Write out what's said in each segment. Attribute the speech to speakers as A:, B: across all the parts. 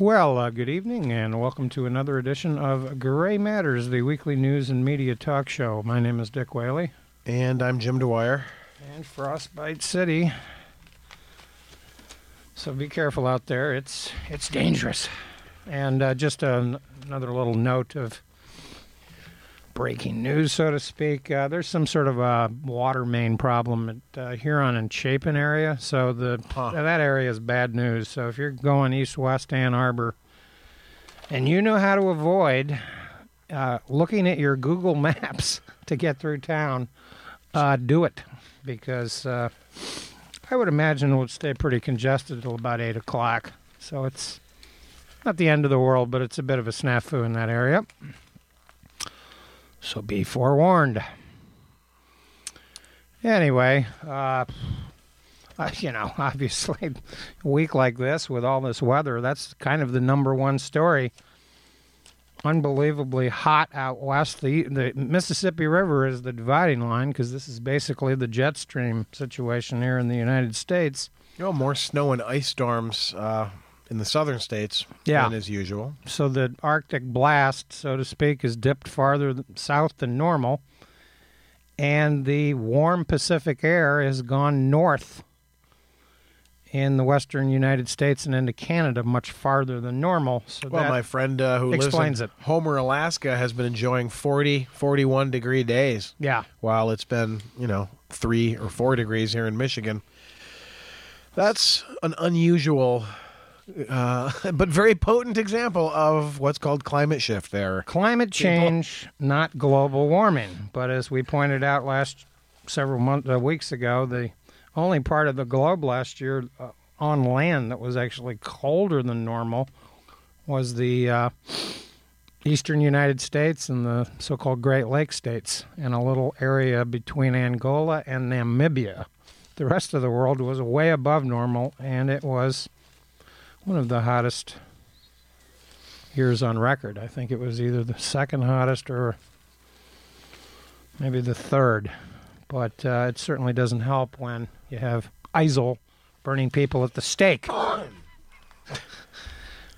A: Well, uh, good evening, and welcome to another edition of Gray Matters, the weekly news and media talk show. My name is Dick Whaley,
B: And I'm Jim Dwyer.
A: and Frostbite City. So be careful out there; it's it's dangerous. And uh, just an another little note of breaking news, so to speak. Uh, there's some sort of a water main problem at uh, Huron and Chapin area. So the
B: Huh.
A: that area is bad news. So if you're going east-west Ann Arbor, and you know how to avoid uh, looking at your Google Maps to get through town, uh, do it because uh, I would imagine it would stay pretty congested until about eight o'clock. So it's not the end of the world, but it's a bit of a snafu in that area. So be forewarned. Anyway, uh, you know, obviously, a week like this with all this weather, that's kind of the number one story. Unbelievably hot out west. The the Mississippi River is the dividing line because this is basically the jet stream situation here in the United States.
B: You know, more snow and ice storms uh, in the southern states
A: Yeah.
B: than is usual.
A: So the Arctic blast, so to speak, is dipped farther south than normal, and the warm Pacific air has gone north in the western United States and into Canada much farther than normal. So
B: Well, my friend uh, who
A: explains
B: lives in
A: it.
B: Homer, Alaska, has been enjoying 40, 41 degree days
A: yeah,
B: while it's been, you know, three or four degrees here in Michigan. That's an unusual, uh, but very potent example of what's called climate shift there.
A: climate change, not global warming. But as we pointed out last several months, uh, weeks ago, the only part of the globe last year uh, on land that was actually colder than normal was the uh, eastern United States and the so-called Great Lakes states, and a little area between Angola and Namibia. The rest of the world was way above normal, and it was one of the hottest years on record. I think it was either the second hottest or maybe the third. But uh, it certainly doesn't help when you have ISIL burning people at the stake.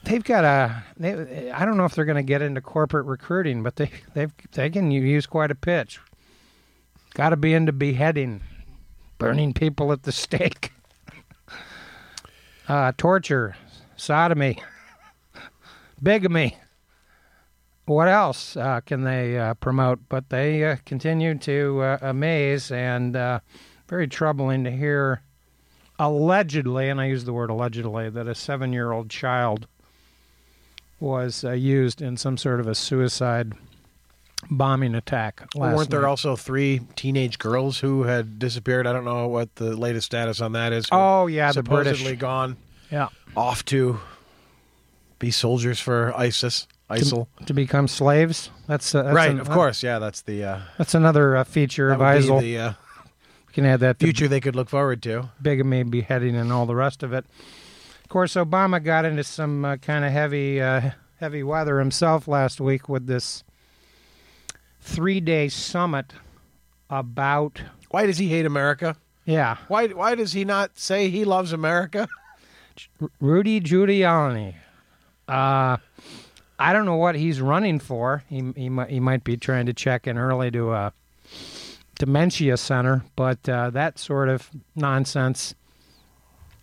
A: They've got a. They, I don't know if they're going to get into corporate recruiting, but they they've they can use quite a pitch. Got to be into beheading, burning people at the stake, uh, torture, sodomy, bigamy. What else uh, can they uh, promote? But they uh, continue to uh, amaze, and uh, very troubling to hear. Allegedly, and I use the word allegedly, that a seven-year-old child was uh, used in some sort of a suicide bombing attack. Last
B: Weren't there
A: night.
B: also three teenage girls who had disappeared? I don't know what the latest status on that is.
A: Oh yeah, the
B: supposedly
A: British.
B: gone
A: Yeah,
B: off to be soldiers for ISIS, ISIL.
A: to become slaves. That's, uh, that's
B: right,
A: an-
B: of course. Yeah, that's the uh,
A: That's another uh, feature of ISIL.
B: the uh,
A: we can add that to
B: future they could look forward to.
A: bigamy, beheading, and all the rest of it. Of course, Obama got into some uh, kind of heavy, uh, heavy weather himself last week with this three-day summit about
B: Why does he hate America?
A: yeah
B: Why why does he not say he loves America?
A: Rudy Giuliani. Uh, I don't know what he's running for. He he might he might be trying to check in early to a dementia center, but uh, that sort of nonsense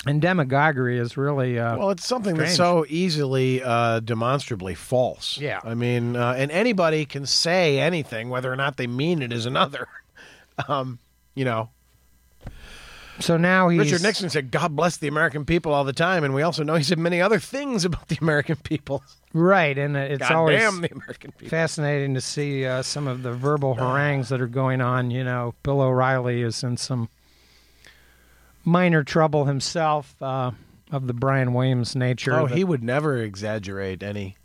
A: And demagoguery is really uh,
B: Well, it's something that's so easily uh, demonstrably false.
A: Yeah.
B: I mean, uh, and anybody can say anything, whether or not they mean it is another. Um, you know,
A: so now he's
B: Richard Nixon said, "God bless the American people" all the time, and we also know he said many other things about the American people.
A: right, and it's
B: God
A: always
B: damn the American people.
A: fascinating to see uh, some of the verbal harangues that are going on. You know, Bill O'Reilly is in some minor trouble himself uh, of the Brian Williams nature.
B: Oh,
A: that-
B: he would never exaggerate any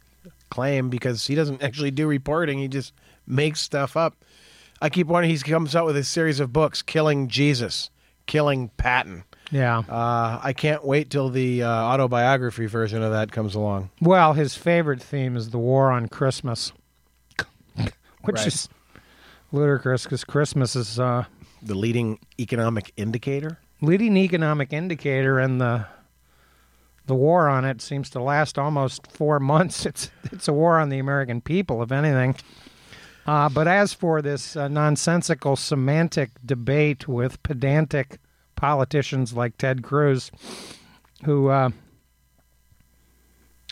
B: claim because he doesn't actually do reporting. He just makes stuff up. I keep wondering. He comes out with a series of books, "Killing Jesus," "Killing Patton."
A: yeah.
B: Uh, I can't wait till the uh, autobiography version of that comes along.
A: Well, his favorite theme is the war on Christmas, which
B: Right.
A: is ludicrous because Christmas is uh,
B: The leading economic indicator.
A: leading economic indicator, and the the war on it seems to last almost four months. It's it's a war on the American people, if anything. Uh, but as for this uh, nonsensical semantic debate with pedantic politicians like Ted Cruz, who uh,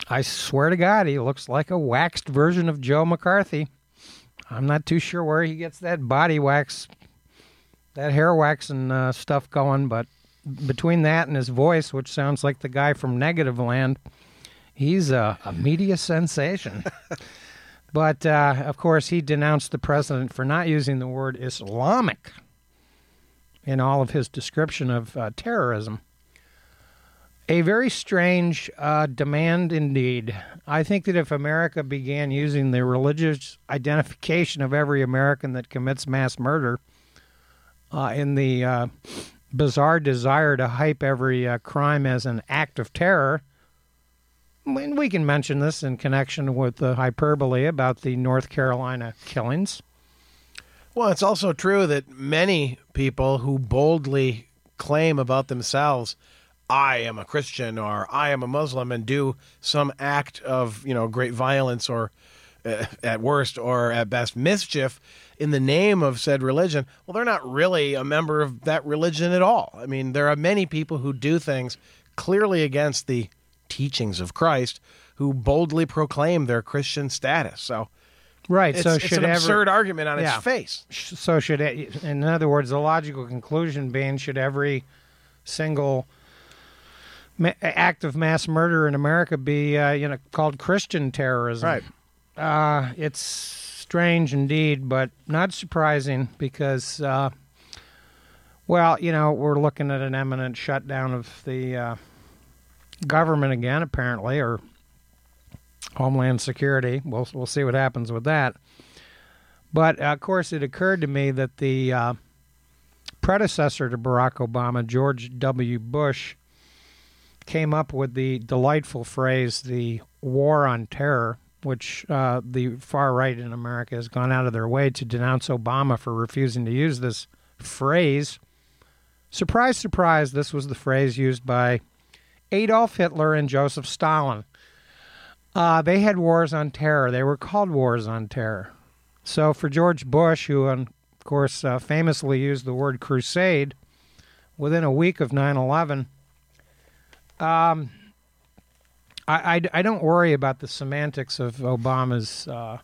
A: I swear to God, he looks like a waxed version of Joe McCarthy. I'm not too sure where he gets that body wax, that hair wax and uh, stuff going, but between that and his voice, which sounds like the guy from Negativland, he's a, a media sensation. but uh, of course, he denounced the president for not using the word Islamic in all of his description of uh, terrorism. A very strange uh, demand indeed. I think that if America began using the religious identification of every American that commits mass murder uh, in the uh, bizarre desire to hype every uh, crime as an act of terror, and we can mention this in connection with the hyperbole about the North Carolina killings.
B: Well, it's also true that many people who boldly claim about themselves, I am a Christian or I am a Muslim, and do some act of, you know, great violence or uh, at worst or at best mischief in the name of said religion, well, they're not really a member of that religion at all. I mean, there are many people who do things clearly against the teachings of Christ who boldly proclaim their Christian status. So
A: Right.
B: it's,
A: so
B: it's
A: should
B: an
A: ever,
B: absurd argument on
A: Yeah.
B: its face.
A: So should it, in other words, the logical conclusion being should every single ma- act of mass murder in America be uh, you know called Christian terrorism?
B: Right.
A: Uh, it's strange indeed, but not surprising because, uh, well, you know, we're looking at an imminent shutdown of the uh, government again, apparently, or Homeland Security. We'll we'll see what happens with that. But uh, of course, it occurred to me that the uh, predecessor to Barack Obama, George W. Bush, came up with the delightful phrase, the war on terror, which uh, the far right in America has gone out of their way to denounce Obama for refusing to use this phrase. Surprise, surprise, this was the phrase used by Adolf Hitler and Joseph Stalin. Uh, they had wars on terror. They were called wars on terror. So for George Bush, who, of course, uh, famously used the word crusade within a week of 9 11, um, I, I, I don't worry about the semantics of Obama's uh,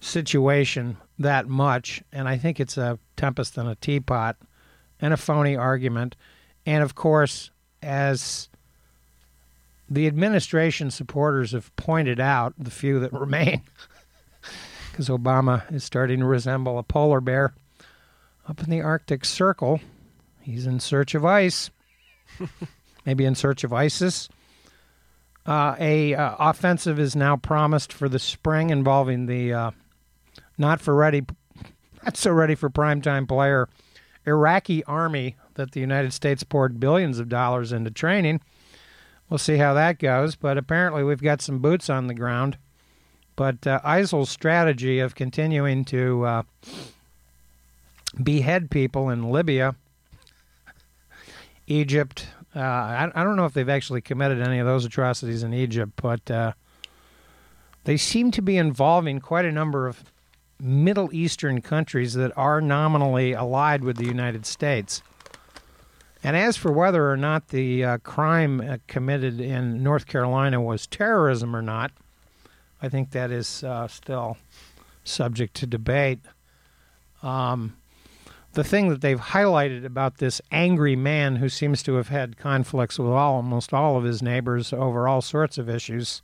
A: situation that much. And I think it's a tempest in a teapot and a phony argument. And of course, as the administration supporters have pointed out, the few that remain, because Obama is starting to resemble a polar bear up in the Arctic Circle. He's in search of ice, maybe in search of ISIS. Uh, a uh, offensive is now promised for the spring involving the uh, not for ready, not so ready for primetime player Iraqi army that the United States poured billions of dollars into training. We'll see how that goes, but apparently we've got some boots on the ground. But uh, ISIL's strategy of continuing to uh, behead people in Libya, Egypt, uh, I, I don't know if they've actually committed any of those atrocities in Egypt, but uh, they seem to be involving quite a number of Middle Eastern countries that are nominally allied with the United States. And as for whether or not the uh, crime uh, committed in North Carolina was terrorism or not, I think that is uh, still subject to debate. Um, the thing that they've highlighted about this angry man who seems to have had conflicts with all, almost all of his neighbors over all sorts of issues.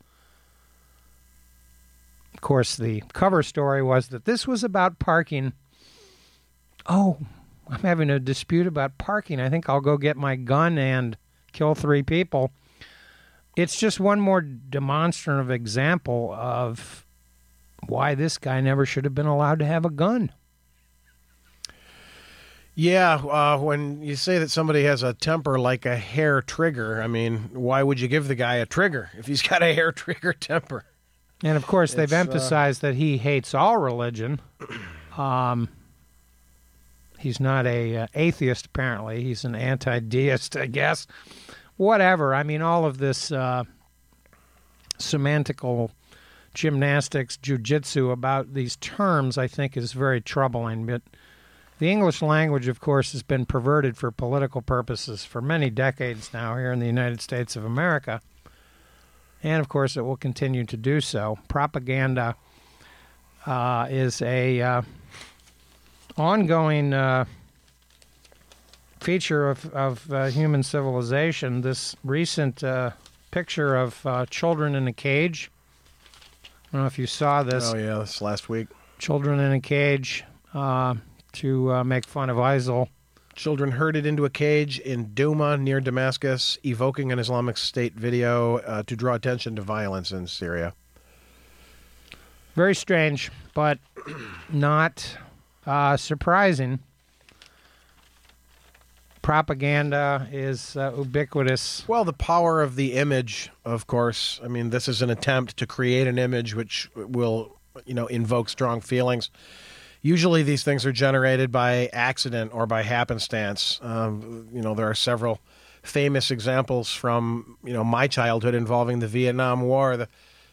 A: Of course, the cover story was that this was about parking. Oh, I'm having a dispute about parking. I think I'll go get my gun and kill three people. It's just one more demonstrative example of why this guy never should have been allowed to have a gun.
B: Yeah, uh, when you say that somebody has a temper like a hair trigger, I mean, why would you give the guy a trigger if he's got a hair trigger temper?
A: And of course, they've
B: It's, uh,
A: emphasized that he hates all religion. Um, he's not a uh, atheist, apparently. He's an anti-deist, I guess. Whatever. I mean, all of this uh, semantical gymnastics, jujitsu about these terms, I think, is very troubling. But the English language, of course, has been perverted for political purposes for many decades now here in the United States of America. And of course, it will continue to do so. Propaganda uh, is a uh, ongoing uh, feature of, of uh, human civilization. This recent uh, picture of uh, children in a cage. I don't know if you saw this
B: Oh yeah, this last week.
A: children in a cage uh, to uh, make fun of ISIL.
B: Children herded into a cage in Douma near Damascus, evoking an Islamic State video uh, to draw attention to violence in Syria.
A: Very strange, but not uh, surprising. Propaganda is uh, ubiquitous.
B: Well, the power of the image, of course. I mean, this is an attempt to create an image which will, you know, invoke strong feelings. Usually, these things are generated by accident or by happenstance. Um, you know, there are several famous examples from you know my childhood involving the Vietnam War. The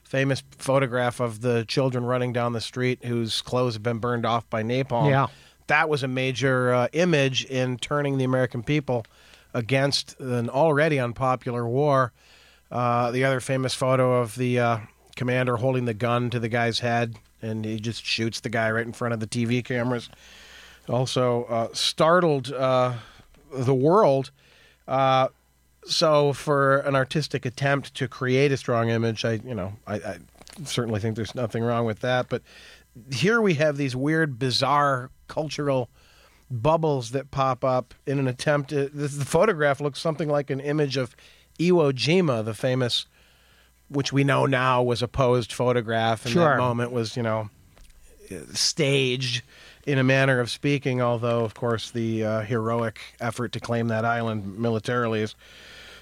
B: famous photograph of the children running down the street whose clothes have been burned off by napalm.
A: Yeah.
B: that was a major uh, image in turning the American people against an already unpopular war. Uh, the other famous photo of the uh, commander holding the gun to the guy's head, and he just shoots the guy right in front of the TV cameras. Also, uh, startled uh, the world. Uh, so, for an artistic attempt to create a strong image, I, you know, I, I certainly think there's nothing wrong with that. But here we have these weird, bizarre cultural bubbles that pop up in an attempt. To, this, the photograph looks something like an image of Iwo Jima, the famous, which we know now was a posed photograph, and
A: Sure.
B: that moment was, you know, staged in a manner of speaking. Although, of course, the uh, heroic effort to claim that island militarily is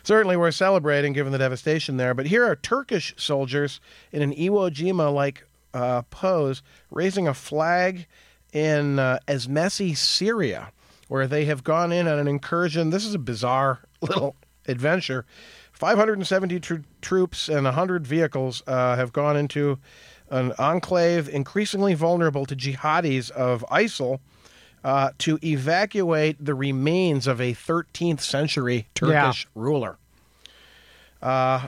B: certainly worth celebrating given the devastation there. But here are Turkish soldiers in an Iwo Jima like uh, pose raising a flag in uh, Esmesi, Syria, where they have gone in on an incursion. This is a bizarre little adventure. 570 tr- troops and 100 vehicles uh, have gone into an enclave increasingly vulnerable to jihadis of ISIL uh, to evacuate the remains of a 13th century Turkish ruler. Uh,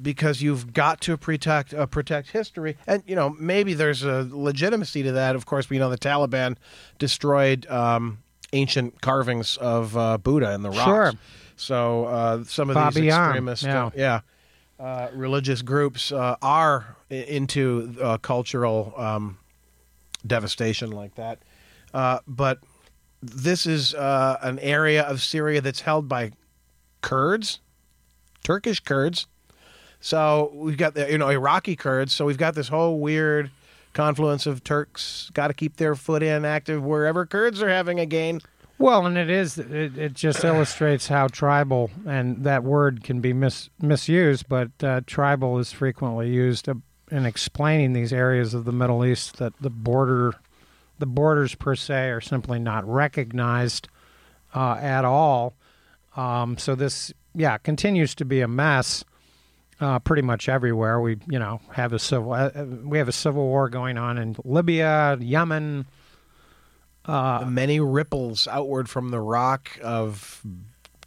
B: because you've got to protect uh, protect history, and you know maybe there's a legitimacy to that. Of course, we know the Taliban destroyed um, ancient carvings of uh, Buddha in the rocks.
A: Sure.
B: So uh, some of these extremist,
A: yeah.
B: uh, yeah, uh, religious groups uh, are into uh, cultural um, devastation like that. Uh, but this is uh, an area of Syria that's held by Kurds, Turkish Kurds. So we've got the you know Iraqi Kurds. So we've got this whole weird confluence of Turks. Got to keep their foot in active wherever Kurds are having a gain.
A: Well, and it is. It, it just illustrates how tribal, and that word can be mis, misused, but uh, tribal is frequently used uh, in explaining these areas of the Middle East that the border, the borders per se, are simply not recognized uh, at all. Um, so this, yeah, continues to be a mess. Uh, pretty much everywhere we, you know, have a civil. Uh, uh, we have a civil war going on in Libya, Yemen.
B: the many ripples outward from the rock of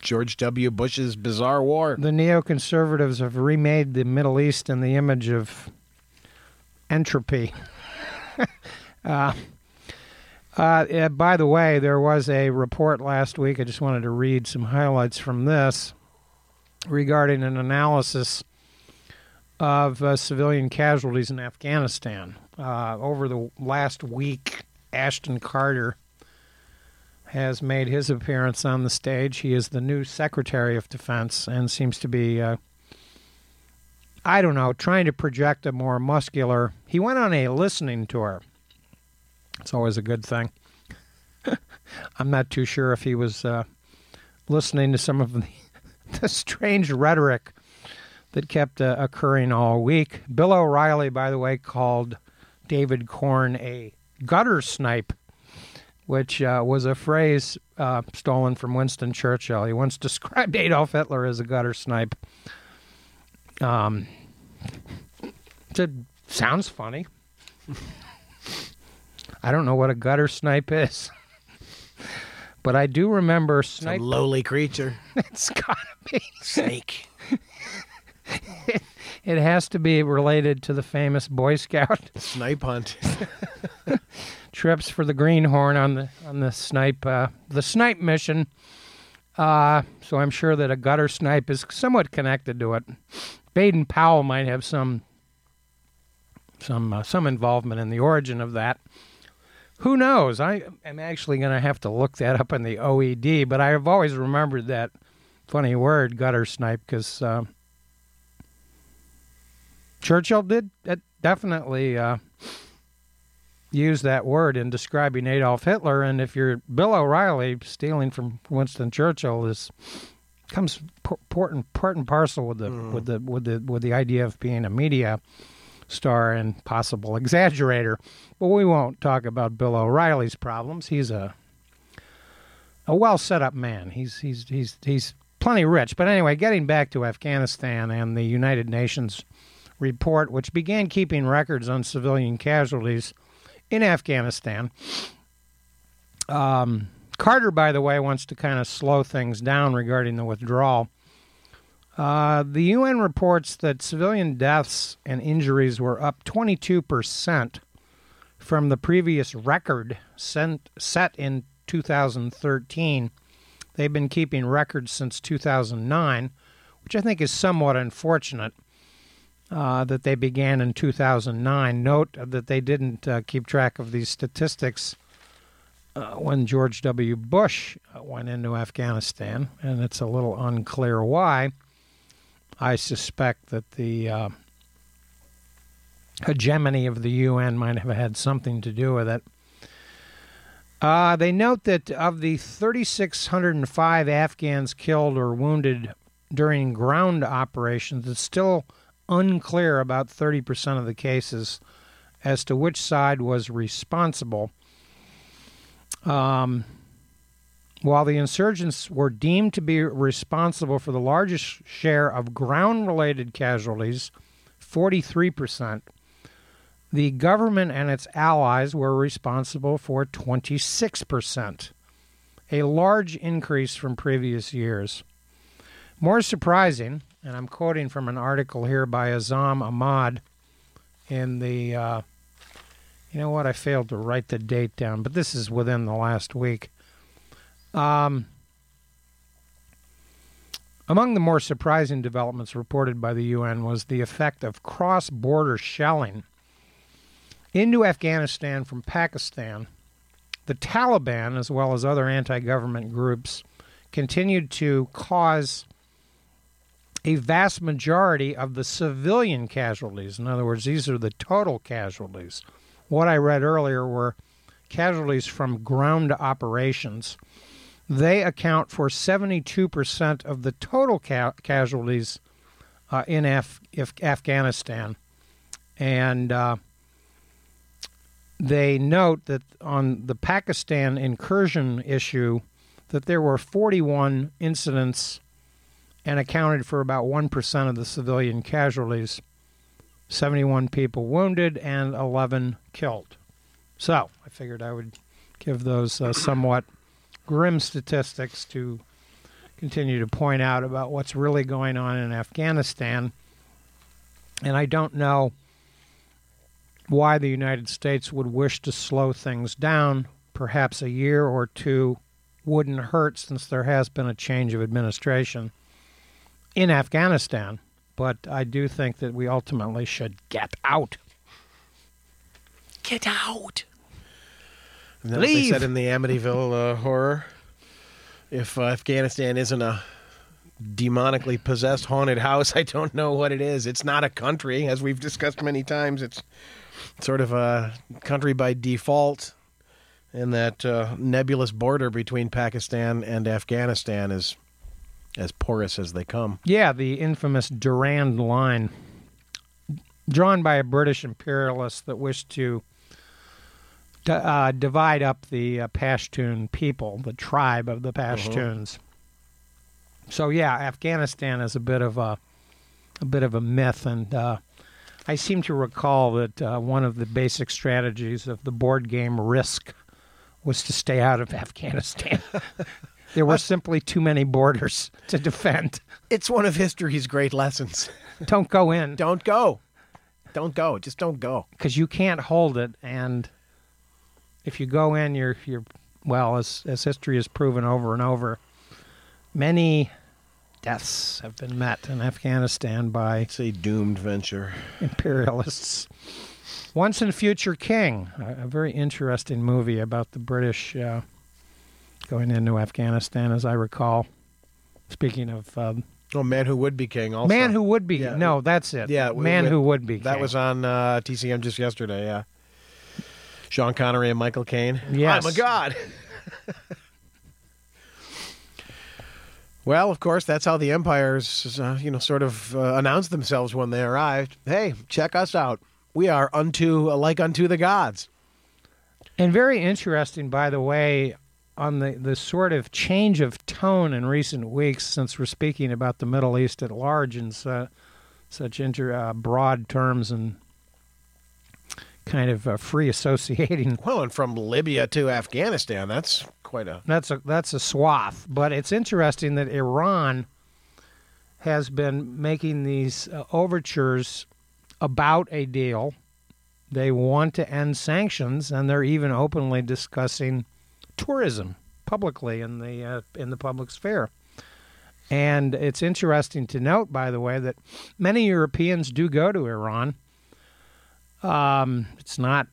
B: George W. Bush's bizarre war.
A: The neoconservatives have remade the Middle East in the image of entropy. uh, by the way, there was a report last week. I just wanted to read some highlights from this regarding an analysis of uh, civilian casualties in Afghanistan. Uh, over the last week, Ashton Carter has made his appearance on the stage. He is the new Secretary of Defense and seems to be, uh, I don't know, trying to project a more muscular. He went on a listening tour. It's always a good thing. I'm not too sure if he was uh, listening to some of the, the strange rhetoric that kept uh, occurring all week. Bill O'Reilly, by the way, called David Corn a gutter snipe, which uh, was a phrase uh, stolen from Winston Churchill. He once described Adolf Hitler as a gutter snipe. Um, it sounds funny. I don't know what a gutter snipe is. But I do remember snipe.
B: Some lowly creature.
A: it's gotta be
B: snake.
A: it, it has to be related to the famous Boy Scout
B: snipe hunt
A: trips for the greenhorn on the on the snipe uh, the snipe mission. Uh, so I'm sure that a gutter snipe is somewhat connected to it. Baden Powell might have some some uh, some involvement in the origin of that. Who knows? I am actually going to have to look that up in the OED, but I've always remembered that funny word, gutter snipe, because uh, Churchill did definitely uh, use that word in describing Adolf Hitler. And if you're Bill O'Reilly, stealing from Winston Churchill is comes part and part and parcel with the mm. with the with the with the idea of being a media star and possible exaggerator. But we won't talk about Bill O'Reilly's problems. He's a a well set up man. He's he's he's he's plenty rich. But anyway, getting back to Afghanistan and the United Nations report, which began keeping records on civilian casualties in Afghanistan. Um, Carter, by the way, wants to kind of slow things down regarding the withdrawal. Uh, the UN reports that civilian deaths and injuries were up 22% from the previous record sent, set in 2013. They've been keeping records since 2009, which I think is somewhat unfortunate uh, that they began in 2009. Note that they didn't uh, keep track of these statistics uh, when George W. Bush uh, went into Afghanistan, and it's a little unclear why. I suspect that the uh, hegemony of the UN might have had something to do with it. Uh, they note that of the 3,605 Afghans killed or wounded during ground operations, it's still unclear about 30% of the cases as to which side was responsible. Um, while the insurgents were deemed to be responsible for the largest share of ground related casualties, 43%, the government and its allies were responsible for 26%, a large increase from previous years. More surprising, and I'm quoting from an article here by Azam Ahmed in the. Uh, you know what? I failed to write the date down, but this is within the last week. Um, among the more surprising developments reported by the UN was the effect of cross border shelling into Afghanistan from Pakistan. The Taliban, as well as other anti government groups, continued to cause a vast majority of the civilian casualties. In other words, these are the total casualties. What I read earlier were casualties from ground operations. They account for 72% of the total ca- casualties uh, in Af- Afghanistan. And uh, they note that on the Pakistan incursion issue, that there were 41 incidents and accounted for about 1% of the civilian casualties 71 people wounded and 11 killed. So I figured I would give those uh, somewhat grim statistics to continue to point out about what's really going on in Afghanistan. And I don't know why the United States would wish to slow things down. Perhaps a year or two wouldn't hurt since there has been a change of administration in Afghanistan. But I do think that we ultimately should get out.
B: Get out. That
A: Leave.
B: said in the Amityville uh, horror. If uh, Afghanistan isn't a demonically possessed haunted house, I don't know what it is. It's not a country, as we've discussed many times. It's sort of a country by default, and that uh, nebulous border between Pakistan and Afghanistan is as porous as they come.
A: Yeah, the infamous Durand Line, drawn by a British imperialist that wished to uh, divide up the uh, Pashtun people, the tribe of the Pashtuns. So yeah, Afghanistan is a bit of a a bit of a myth, and uh, I seem to recall that uh, one of the basic strategies of the board game Risk was to stay out of Afghanistan. there were simply too many borders to defend.
B: It's one of history's great lessons.
A: Don't go in
B: Don't go. Don't go. Just don't go.
A: because you can't hold it, and if you go in, you're you're well, as as history has proven over and over, many deaths have been met in Afghanistan by
B: It's a doomed venture.
A: imperialists. Once and Future King, a, a very interesting movie about the British uh, going into Afghanistan, as I recall. Speaking of um,
B: Oh, Man Who Would Be King also.
A: Man Who Would Be,
B: Yeah.
A: no, that's it.
B: Yeah,
A: Man Who Would Be.
B: That was on uh, TCM just yesterday, yeah. Sean Connery and Michael Caine.
A: Yes.
B: I'm a god. well, of course, that's how the empires, uh, you know, sort of uh, announced themselves when they arrived. Hey, check us out. We are unto like unto the gods.
A: And very interesting, by the way, on the, the sort of change of tone in recent weeks since we're speaking about the Middle East at large in su- such inter, uh, broad terms and kind of uh, free associating.
B: Well, and from Libya to Afghanistan, that's quite a.
A: That's a that's a swath, but it's interesting that Iran has been making these uh, overtures about a deal. They want to end sanctions, and they're even openly discussing tourism publicly in the uh, in the public sphere. And it's interesting to note, by the way, that many Europeans do go to Iran. Um, it's not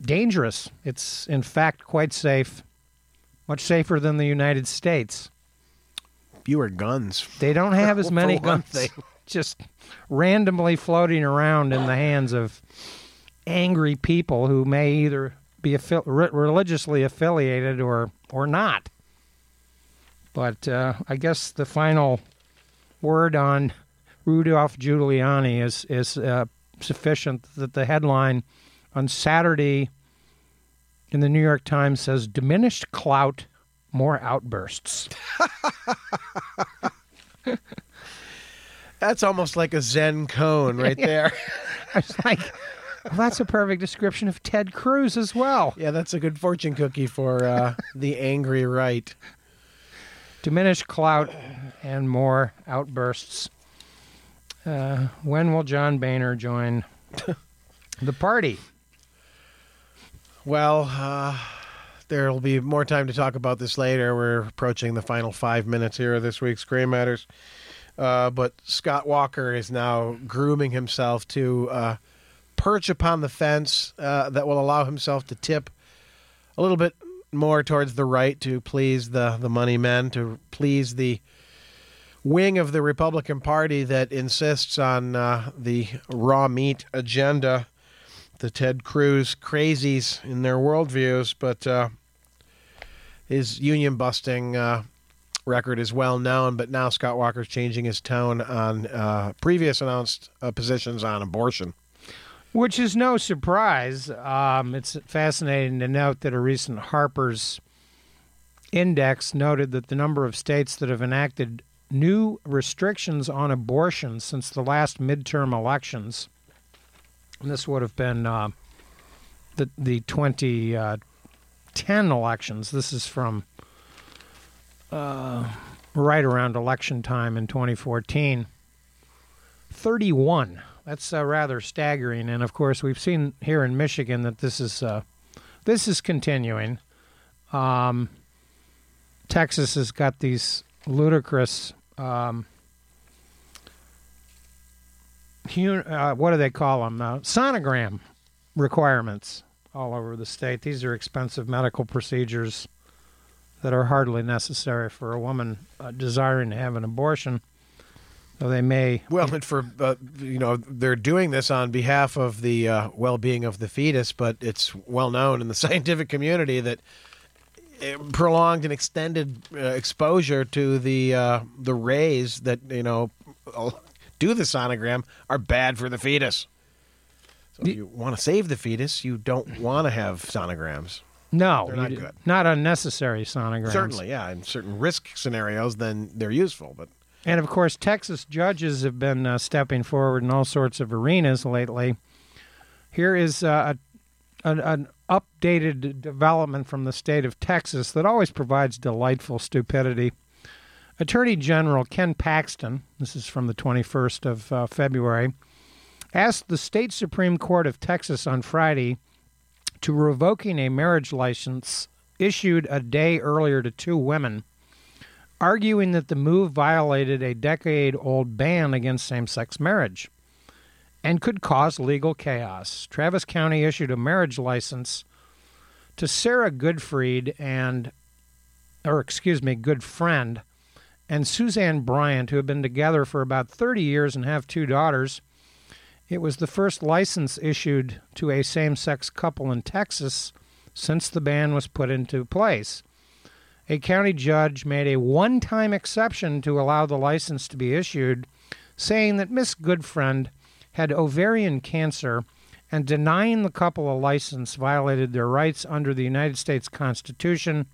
A: dangerous. It's in fact quite safe, much safer than the United States.
B: Fewer guns.
A: They don't have as many guns
B: thing.
A: just randomly floating around in the hands of angry people who may either be affi- re- religiously affiliated or or not. But uh, I guess the final word on Rudolph Giuliani is is uh, sufficient that the headline on Saturday in the New York Times says diminished clout, more outbursts.
B: That's almost like a Zen koan right there.
A: I was like, well, that's a perfect description of Ted Cruz as well.
B: yeah, that's a good fortune cookie for uh, the angry right.
A: Diminished clout and more outbursts. Uh, when will John Boehner join the party?
B: Well, uh, there will be more time to talk about this later. We're approaching the final five minutes here of this week's Gray Matters. Uh, but Scott Walker is now grooming himself to uh, perch upon the fence uh, that will allow himself to tip a little bit more towards the right to please the, the money men, to please the wing of the Republican Party that insists on uh, the raw meat agenda the Ted Cruz crazies in their worldviews, but uh, his union busting uh, record is well known. But now Scott Walker's changing his tone on uh, previous announced uh, positions on abortion.
A: Which is no surprise. Um, it's fascinating to note that a recent Harper's index noted that the number of states that have enacted new restrictions on abortion since the last midterm elections, and this would have been uh, the, the 2010 elections. This is from uh, right around election time in 2014. 31. That's uh, rather staggering, and of course, we've seen here in Michigan that this is uh, this is continuing. Um, Texas has got these ludicrous. Um, uh, what do they call them? Uh, sonogram requirements all over the state. These are expensive medical procedures that are hardly necessary for a woman uh, desiring to have an abortion. Though they may.
B: Well, and for uh, you know, they're doing this on behalf of the uh, well-being of the fetus, but it's well known in the scientific community that prolonged and extended uh, exposure to the uh, the rays that you know do the sonogram are bad for the fetus. So if you want to save the fetus, you don't want to have sonograms.
A: No,
B: They're not good.
A: not unnecessary sonograms.
B: Certainly, yeah, in certain risk scenarios, then they're useful. But
A: And of course, Texas judges have been uh, stepping forward in all sorts of arenas lately. Here is uh, a, an updated development from the state of Texas that always provides delightful stupidity. Attorney General Ken Paxton, this is from the 21st of uh, February, asked the state Supreme Court of Texas on Friday to revoking a marriage license issued a day earlier to two women arguing that the move violated a decade old ban against same sex marriage and could cause legal chaos. Travis County issued a marriage license to Sarah Goodfried and, or excuse me, Goodfriend, and Suzanne Bryant, who have been together for about 30 years and have two daughters. It was the first license issued to a same sex couple in Texas since the ban was put into place a county judge made a one time exception to allow the license to be issued, saying that Miss Goodfriend had ovarian cancer and denying the couple a license violated their rights under the United States Constitution.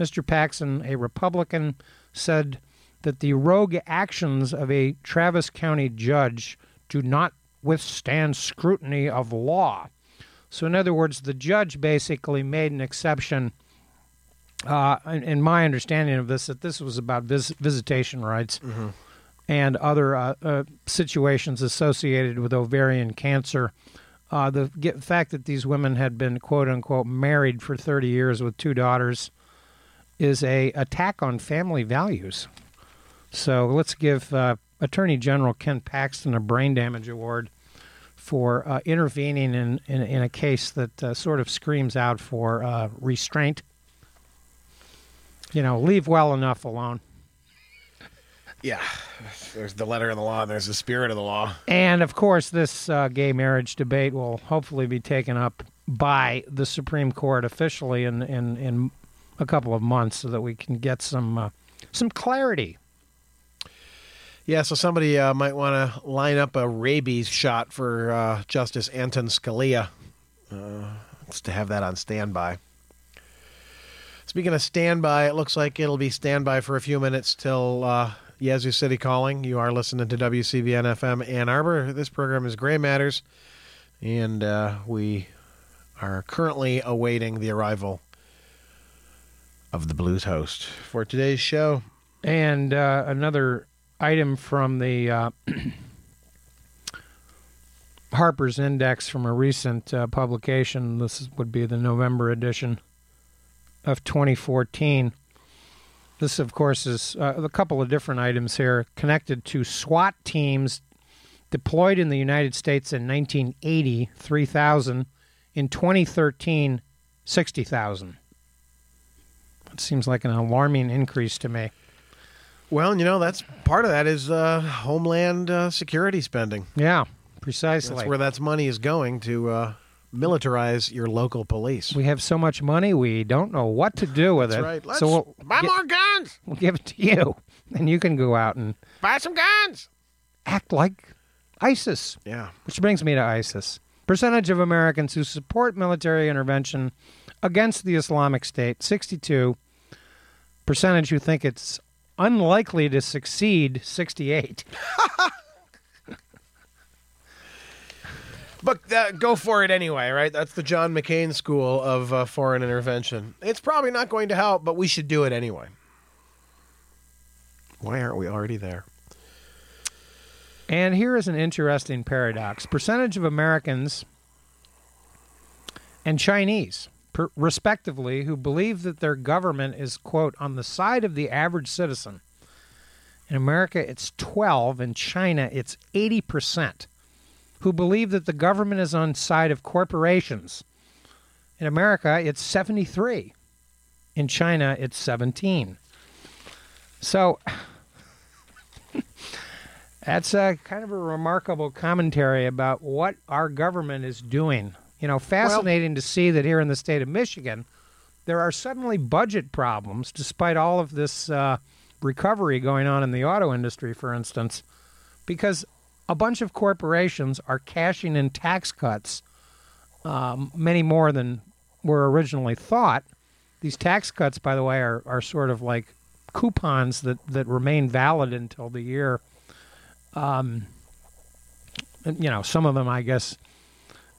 A: Mr. Paxton, a Republican, said that the rogue actions of a Travis County judge do not withstand scrutiny of law. So, in other words, the judge basically made an exception uh, in, in my understanding of this, that this was about vis- visitation rights and other uh, uh, situations associated with ovarian cancer. Uh, the get, fact that these women had been "quote unquote" married for 30 years with two daughters is a attack on family values. So let's give uh, Attorney General Ken Paxton a brain damage award for uh, intervening in, in in a case that uh, sort of screams out for restraint you know, leave well enough alone.
B: yeah, there's the letter of the law and there's the spirit of the law.
A: And of course, this uh, gay marriage debate will hopefully be taken up by the Supreme Court officially in in, in a couple of months, so that we can get some uh, some clarity.
B: Yeah, so somebody uh, might want to line up a rabies shot for uh, Justice Anton Scalia. Uh, just to have that on standby. Speaking of standby, it looks like it'll be standby for a few minutes till uh, Yazoo City calling. You are listening to WCBN FM Ann Arbor. This program is Gray Matters, and uh, we are currently awaiting the arrival of the blues host for today's show.
A: And uh, another item from the uh, Harper's Index from a recent uh, publication. This would be the November edition of 2014. This, of course, is uh, a couple of different items here connected to SWAT teams deployed in the United States in 1980, 3,000. In 2013, 60,000. It seems like an alarming increase to me.
B: Well, you know, that's part of that is uh, homeland uh, security spending.
A: Yeah, precisely.
B: That's where that's money is going to uh, militarize your local police.
A: we have so much money, we don't know what to do with
B: That's
A: it.
B: right. Let's
A: so we'll,
B: buy
A: gi-
B: more guns.
A: we'll give it to you, and you can go out and
B: Buy some guns.
A: act like ISIS.
B: Yeah.
A: Which brings me to ISIS. Percentage of Americans who support military intervention against the Islamic State, 62. Percentage who think it's unlikely to succeed, 68.
B: But uh, go for it anyway, right? That's the John McCain school of uh, foreign intervention. It's probably not going to help, but we should do it anyway. Why aren't we already there?
A: And here is an interesting paradox percentage of Americans and Chinese, per- respectively, who believe that their government is, quote, on the side of the average citizen. In America, it's 12. In China, it's 80% who believe that the government is on side of corporations. In America, it's 73. In China, it's 17. So that's a kind of a remarkable commentary about what our government is doing. You know, fascinating to see that here in the state of Michigan, there are suddenly budget problems, despite all of this uh, recovery going on in the auto industry, for instance, because a bunch of corporations are cashing in tax cuts, um, many more than were originally thought. These tax cuts, by the way, are, are sort of like coupons that, that remain valid until the year. Um, you know, some of them, I guess,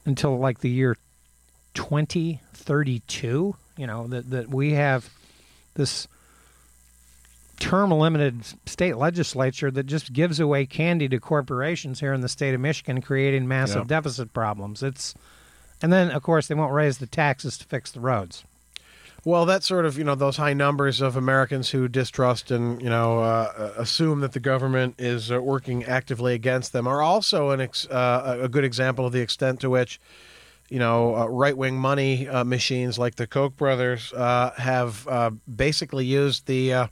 A: until like the year 2032. You know, that, that we have this term limited state legislature that just gives away candy to corporations here in the state of Michigan, creating massive
B: Yep.
A: deficit problems. It's and then of course they won't raise the taxes to fix the roads.
B: Well, that's sort of you know those high numbers of Americans who distrust and you know uh, assume that the government is uh, working actively against them are also an ex- uh, a good example of the extent to which you know uh, right wing money uh, machines like the Koch brothers uh, have uh, basically used the uh,